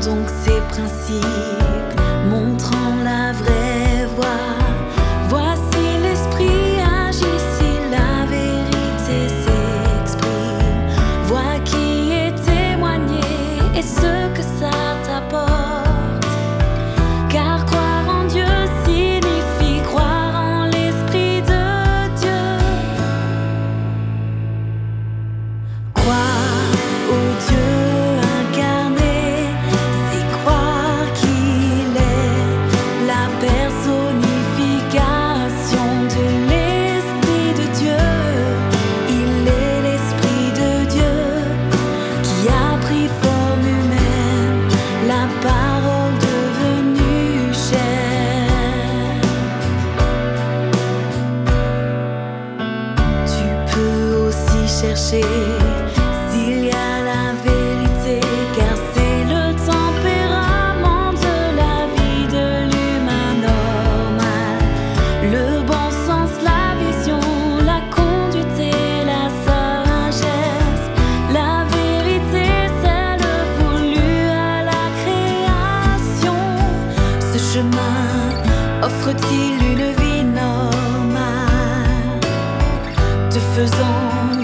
donc ses principes. s'il y a la vérité, car c'est le tempérament de la vie de l'humain normal. Le bon sens, la vision, la conduite et la sagesse. La vérité, celle voulue à la création. Ce chemin offre-t-il une vie normale? Te faisant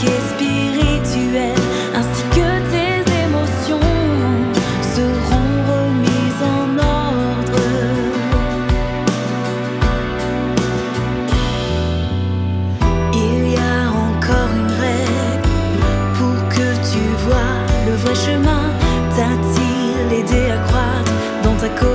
et spirituelle, ainsi que tes émotions seront remises en ordre. Il y a encore une règle pour que tu vois le vrai chemin. T'a-t-il aidé à croître dans ta cause?